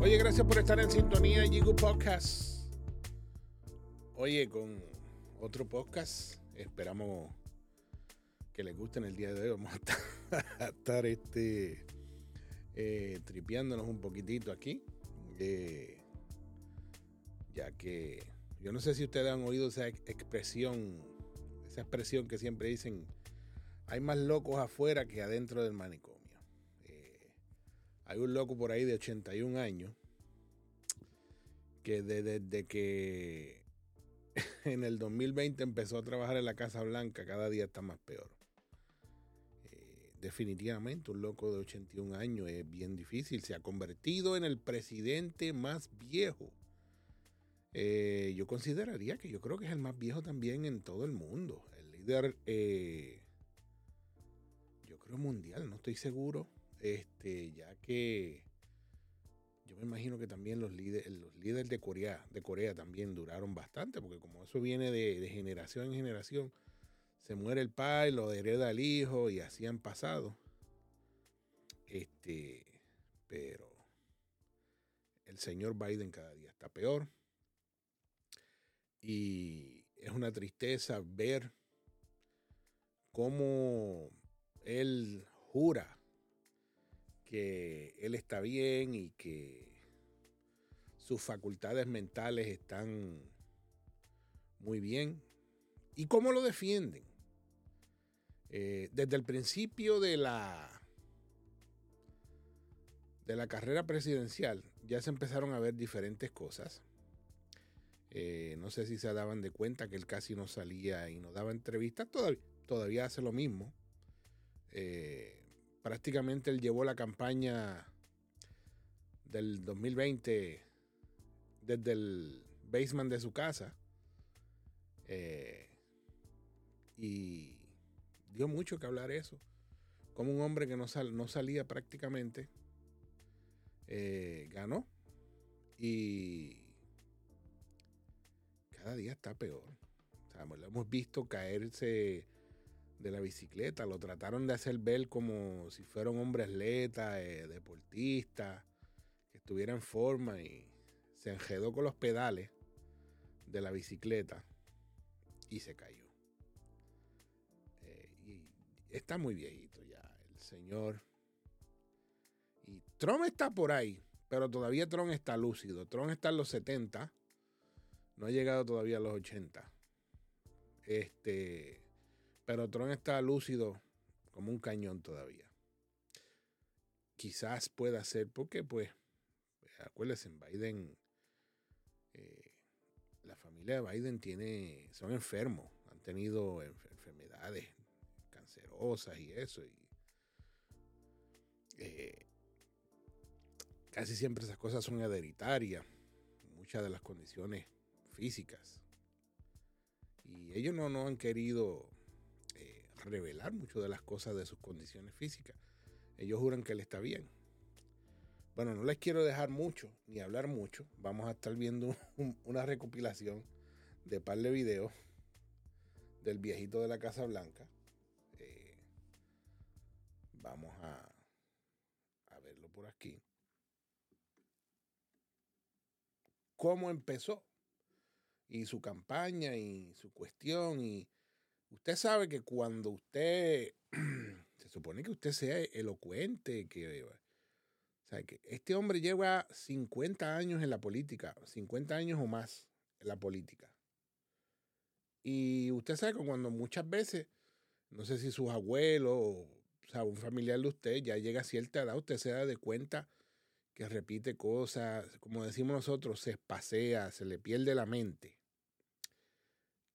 Oye, gracias por estar en sintonía Yigu Podcast. Oye, con otro podcast. Esperamos que les guste en el día de hoy. Vamos a estar, a estar, este, eh, tripeándonos un poquitito aquí. Eh, ya que yo no sé si ustedes han oído esa expresión, esa expresión que siempre dicen, hay más locos afuera que adentro del manicomio. Eh, hay un loco por ahí de 81 años que desde que en el 2020 empezó a trabajar en la Casa Blanca, cada día está más peor. Eh, definitivamente un loco de 81 años es bien difícil. Se ha convertido en el presidente más viejo. Eh, yo consideraría que yo creo que es el más viejo también en todo el mundo. El líder, eh, yo creo mundial, no estoy seguro. Este, ya que yo me imagino que también los líderes, los líderes de Corea, de Corea también duraron bastante, porque como eso viene de, generación en generación, se muere el padre, lo hereda el hijo y así han pasado. Este, pero el señor Biden cada día está peor. Y es una tristeza ver cómo él jura que él está bien y que sus facultades mentales están muy bien. ¿Y cómo lo defienden? Eh, desde el principio de la, de la carrera presidencial ya se empezaron a ver diferentes cosas. Eh, no sé si se daban de cuenta que él casi no salía y no daba entrevistas. Todavía, todavía hace lo mismo. Eh, prácticamente él llevó la campaña del 2020 desde el basement de su casa. Eh, y dio mucho que hablar eso. Como un hombre que no, no salía prácticamente, eh, ganó. Y cada día está peor. lo hemos visto caerse de la bicicleta. Lo trataron de hacer ver como si fuera un hombre atleta, eh, deportista, que estuviera en forma y se enjedó con los pedales de la bicicleta y se cayó. Eh, y está muy viejito ya el señor. Y Trump está por ahí, pero todavía Trump está lúcido. Trump está en los 70, no ha llegado todavía a los 80. Este pero Trump está lúcido como un cañón todavía. Quizás pueda ser porque, pues, acuérdense, Biden, eh, la familia de Biden tiene, son enfermos, han tenido enfermedades cancerosas y eso. Y, eh, casi siempre esas cosas son hereditarias, muchas de las condiciones físicas. Y ellos no, no han querido revelar mucho de las cosas de sus condiciones físicas. Ellos juran que él está bien. Bueno, no les quiero dejar mucho ni hablar mucho. Vamos a estar viendo una recopilación de par de videos del viejito de la Casa Blanca. Eh, vamos a, a verlo por aquí. Cómo empezó y su campaña y su cuestión y Usted sabe que cuando usted, se supone que usted sea elocuente, que, o sea, que este hombre lleva 50 años en la política, 50 años o más en la política. Y usted sabe que cuando muchas veces, no sé si sus abuelos o, sea, un familiar de usted ya llega a cierta edad, usted se da de cuenta que repite cosas, como decimos nosotros, se espasea, se le pierde la mente.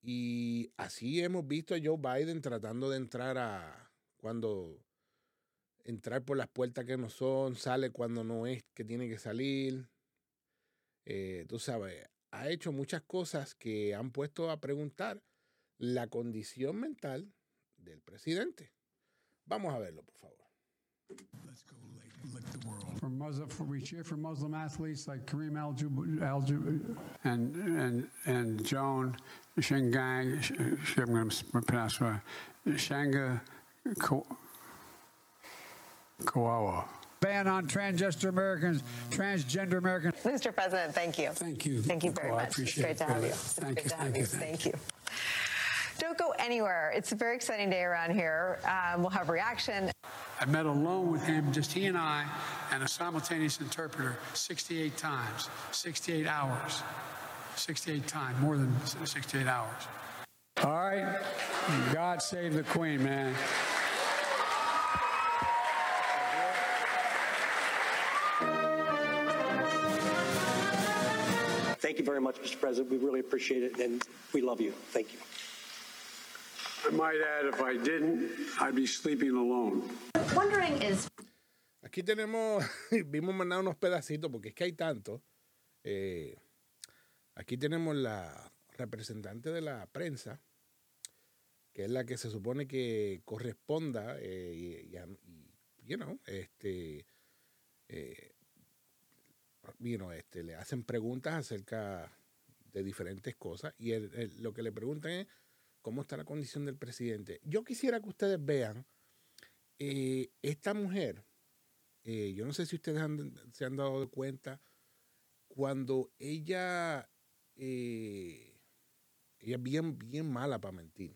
Y así hemos visto a Joe Biden tratando de entrar a cuando entrar por las puertas que no son, sale cuando no es que tiene que salir. Eh, tú sabes, ha hecho muchas cosas que han puesto a preguntar la condición mental del presidente. Vamos a verlo, por favor. Let's go lick, the world. For Muslim, for, we cheer for Muslim athletes like Kareem Al, and and and Joan Shengang. I'm going to pronounce Shanga Kawawa. ban on transgender Americans, transgender Americans. Mr. President, thank you. Thank you. Thank you very. I much. appreciate it's great it to have you. Thank you, thank you. Thank you. Don't go anywhere. It's a very exciting day around here. Um, we'll have reaction. I met alone with him, just he and I, and a simultaneous interpreter 68 times, 68 hours. 68 times, more than 68 hours. All right. God save the Queen, man. Thank you very much, Mr. President. We really appreciate it, and we love you. Thank you. I might add, if I didn't, I'd be sleeping alone. wondering is Aquí tenemos, vimos mandar unos pedacitos porque es que hay tanto. Eh, aquí tenemos la representante de la prensa, que es la que se supone que corresponda eh, y, y este, eh, este, le hacen preguntas acerca de diferentes cosas y lo que le preguntan es cómo está la condición del presidente. Yo quisiera que ustedes vean eh, esta mujer, yo no sé si ustedes se han dado cuenta, cuando ella, eh, ella es bien, bien mala para mentir.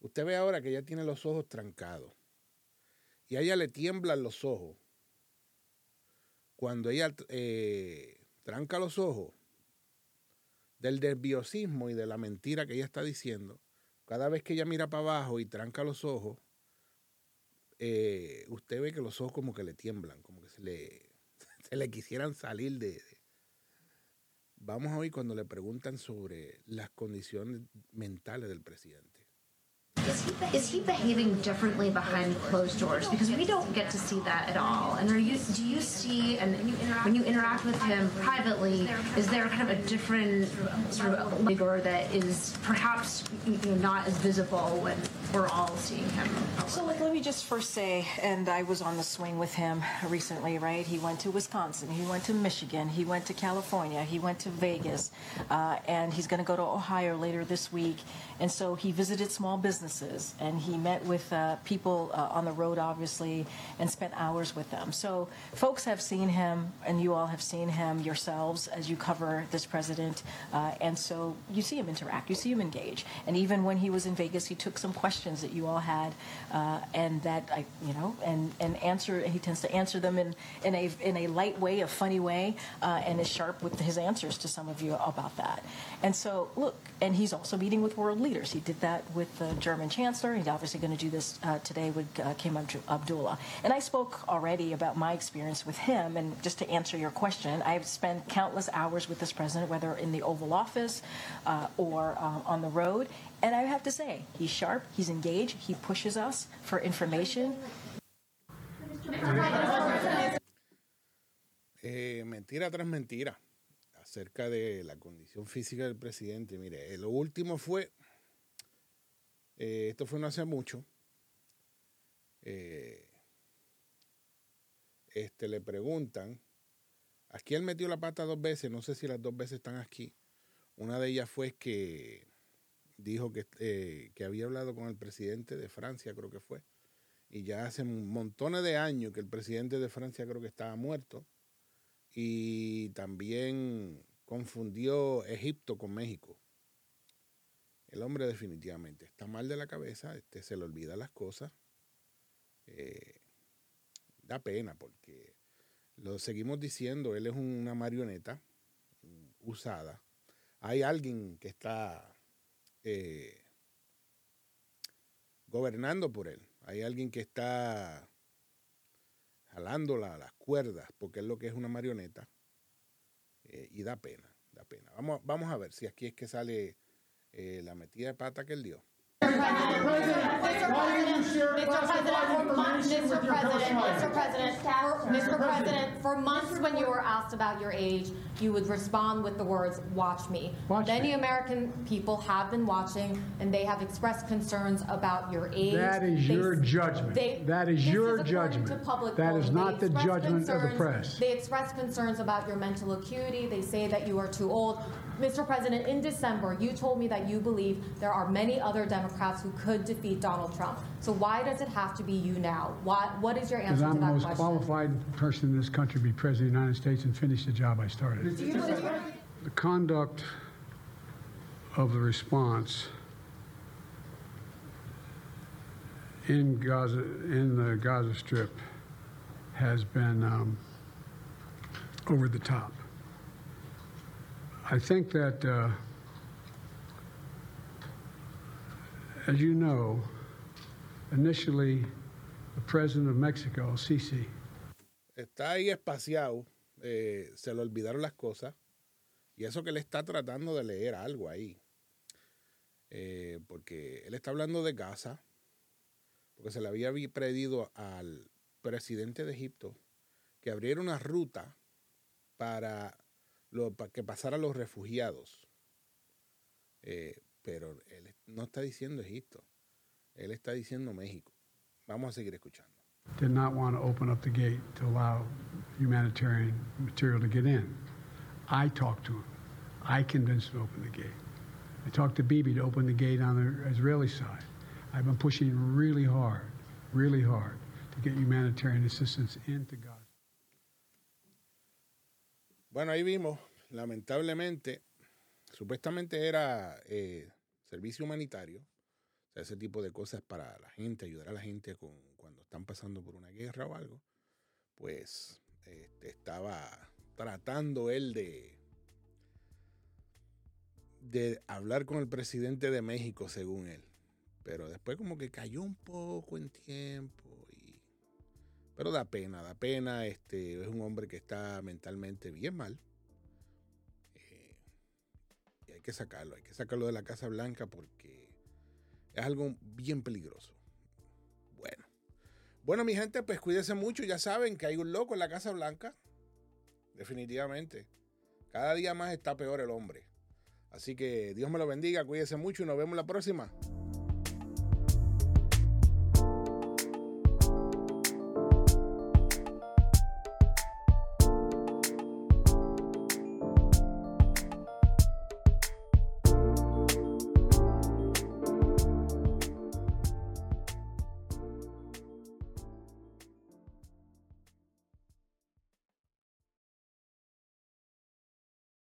Usted ve ahora que ella tiene los ojos trancados y a ella le tiemblan los ojos. Cuando ella eh, tranca los ojos del nerviosismo y de la mentira que ella está diciendo, cada vez que ella mira para abajo y tranca los ojos, eh, usted ve que los ojos como que le tiemblan, como que se le, se le quisieran salir de, de- Vamos a oír cuando le preguntan sobre las condiciones mentales del presidente. is he, is he behaving differently behind closed doors? Because we don't get to see that at all. And are you do you see and when you interact with him privately, is there kind of a different sort of figure that is perhaps you know, not as visible when we're all seeing him? So let, let me just first say, and I was on the swing with him recently, right? He went to Wisconsin, he went to Michigan, he went to California, he went to Vegas, uh, and he's going to go to Ohio later this week. And so he visited small businesses and he met with uh, people uh, on the road, obviously, and spent hours with them. So folks have seen him, and you all have seen him yourselves as you cover this president. Uh, and so you see him interact, you see him engage. And even when he was in Vegas, he took some questions that you all had, uh, and that I, you know, and and answer. He tends to answer them in in a in a light way, a funny way, uh, and is sharp with his answers to some of you about that. And so look, and he's also meeting with world leaders. He did that with the German chancellor. He's obviously going to do this uh, today with uh, Kim Abdu- Abdullah. And I spoke already about my experience with him. And just to answer your question, I've spent countless hours with this president, whether in the Oval Office uh, or um, on the road. And I have to say, he's sharp, he's engaged, he pushes us for information. Eh, mentira tras mentira acerca de la condición física del presidente. Mire, eh, lo último fue, eh, esto fue no hace mucho, este, le preguntan, aquí él metió la pata dos veces, no sé si las dos veces están aquí. Una de ellas fue que dijo que, eh, que había hablado con el presidente de Francia, creo que fue, y ya hace montones de años que el presidente de Francia creo que estaba muerto y también confundió Egipto con México. El hombre definitivamente está mal de la cabeza, este, se le olvida las cosas. Eh, da pena porque lo seguimos diciendo, él es una marioneta mm, usada. Hay alguien que está eh, gobernando por él. Hay alguien que está jalándola a las cuerdas, porque es lo que es una marioneta. eh, y da pena, da pena. Vamos, vamos a ver si aquí es que sale eh, la metida de pata que él dio. Mr. President, Mr. President, for- Mr. President, for months when you were asked about your age, you would respond with the words, "Watch me." Watch Many me. American people have been watching, and they have expressed concerns about your age. That is They- your judgment. they- That is this your according to judgment. public That is polling. not They the judgment of the concerns- press. They express concerns about your mental acuity. They say that you are too old. Mr. President, in December, you told me that you believe there are many other Democrats Democrats who could defeat Donald Trump. So why does it have to be you now? Why, what is your answer Because answer I'm to the most question? qualified person in this country to be president of the United States and finish the job I started. Do you- The conduct of the response in Gaza, in the Gaza Strip, has been um, over the top. I think that, uh, as you know, initially, the president of Mexico, Sisi, Está ahí espaciado, eh, se le olvidaron las cosas. Y eso que él está tratando de leer algo ahí. Eh, porque él está hablando de Gaza, porque se le había pedido al presidente de Egipto que abriera una ruta para, lo, para que pasaran los refugiados. Eh, pero él no está diciendo Egipto, él está diciendo México. Vamos a seguir escuchando. did not want to open up the gate to allow humanitarian material to get in. I talked to him. I convinced him to open the gate. I talked to Bibi to open the gate on the Israeli side. I've been pushing really hard, really hard to get humanitarian assistance into Gaza. Bueno, ahí vimos, lamentablemente, supuestamente era eh, servicio humanitario, ese tipo de cosas para la gente, ayudar a la gente con, cuando están pasando por una guerra o algo, pues este, estaba tratando él de, de hablar con el presidente de México, según él. Pero después como que cayó un poco en tiempo y pero da pena, da pena. Este es un hombre que está mentalmente bien mal. Hay que sacarlo, hay que sacarlo de la Casa Blanca porque es algo bien peligroso. Bueno. Bueno, mi gente, pues cuídense mucho. Ya saben que hay un loco en la Casa Blanca. Definitivamente. Cada día más está peor el hombre. Así que Dios me lo bendiga, cuídense mucho y nos vemos la próxima.